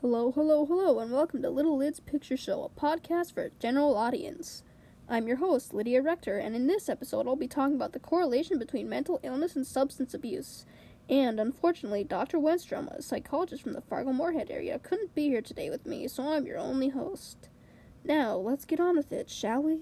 Hello, hello, hello, and welcome to Little Lid's Picture Show, a podcast for a general audience. I'm your host, Lydia Rector, and in this episode, I'll be talking about the correlation between mental illness and substance abuse. And unfortunately, Dr. Wenstrom, a psychologist from the Fargo Moorhead area, couldn't be here today with me, so I'm your only host. Now, let's get on with it, shall we?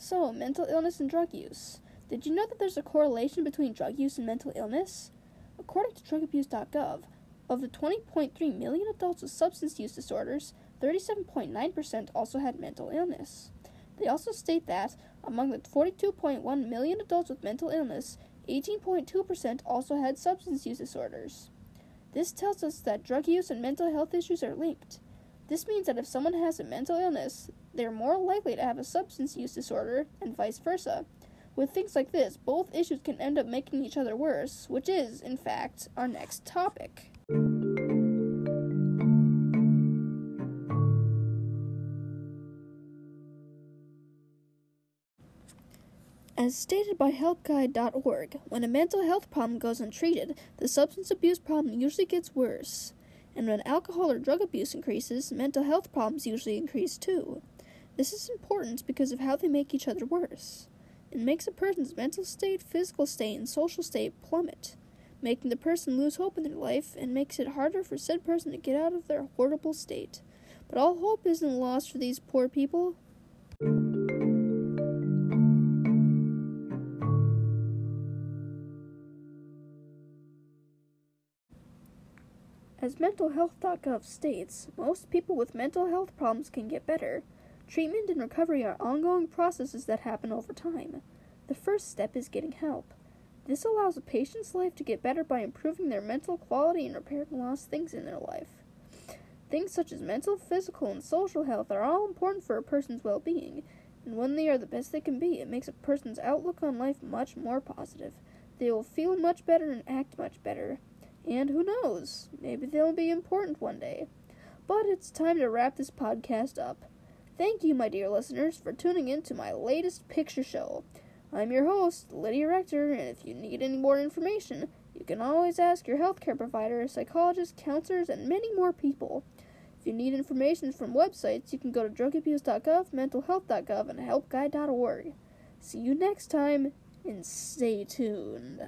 So, mental illness and drug use. Did you know that there's a correlation between drug use and mental illness? According to drugabuse.gov, of the 20.3 million adults with substance use disorders, 37.9% also had mental illness. They also state that among the 42.1 million adults with mental illness, 18.2% also had substance use disorders. This tells us that drug use and mental health issues are linked. This means that if someone has a mental illness, they're more likely to have a substance use disorder, and vice versa. With things like this, both issues can end up making each other worse, which is, in fact, our next topic. As stated by HelpGuide.org, when a mental health problem goes untreated, the substance abuse problem usually gets worse. And when alcohol or drug abuse increases, mental health problems usually increase too. This is important because of how they make each other worse. It makes a person's mental state, physical state, and social state plummet, making the person lose hope in their life and makes it harder for said person to get out of their horrible state. But all hope isn't lost for these poor people. As mentalhealth.gov states, most people with mental health problems can get better. Treatment and recovery are ongoing processes that happen over time. The first step is getting help. This allows a patient's life to get better by improving their mental quality and repairing lost things in their life. Things such as mental, physical, and social health are all important for a person's well being, and when they are the best they can be, it makes a person's outlook on life much more positive. They will feel much better and act much better. And who knows, maybe they'll be important one day. But it's time to wrap this podcast up. Thank you, my dear listeners, for tuning in to my latest picture show. I'm your host, Lydia Rector, and if you need any more information, you can always ask your healthcare provider, psychologists, counselors, and many more people. If you need information from websites, you can go to drugabuse.gov, mentalhealth.gov, and helpguide.org. See you next time, and stay tuned.